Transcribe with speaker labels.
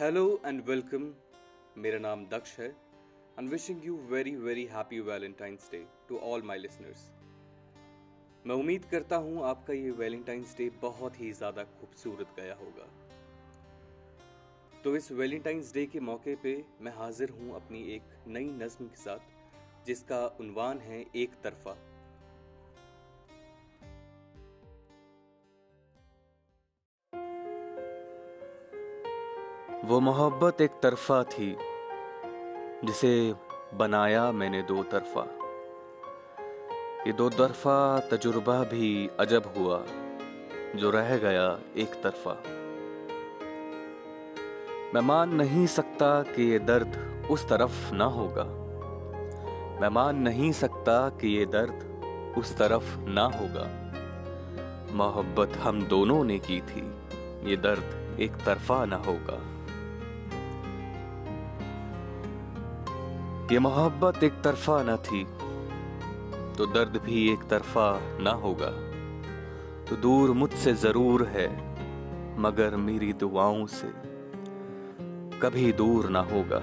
Speaker 1: Hello and welcome मेरा नाम दक्ष है। And wishing you very very happy Valentine's day to all my listeners मैं उम्मीद करता हूँ आपका ये वैलेंटाइंस डे बहुत ही ज़्यादा खूबसूरत गया होगा। तो इस वैलेंटाइंस डे के मौके पे मैं हाजिर हूँ अपनी एक नई नज्म के साथ, जिसका उनवान है एक तरफा। वो मोहब्बत एक तरफा थी, जिसे बनाया मैंने दो तरफा। ये दो तरफा तजुर्बा भी अजब हुआ, जो रह गया एक तरफा। मैं मान नहीं सकता कि ये दर्द उस तरफ़ ना होगा। मैं मान नहीं सकता कि ये दर्द उस तरफ़ ना होगा। मोहब्बत हम दोनों ने की थी, ये दर्द एक तरफा ना होगा। ये मोहब्बत एक तरफा न थी तो दर्द भी एक तरफा ना होगा। तो दूर मुझसे ज़रूर है, मगर मेरी दुआओं से कभी दूर ना होगा।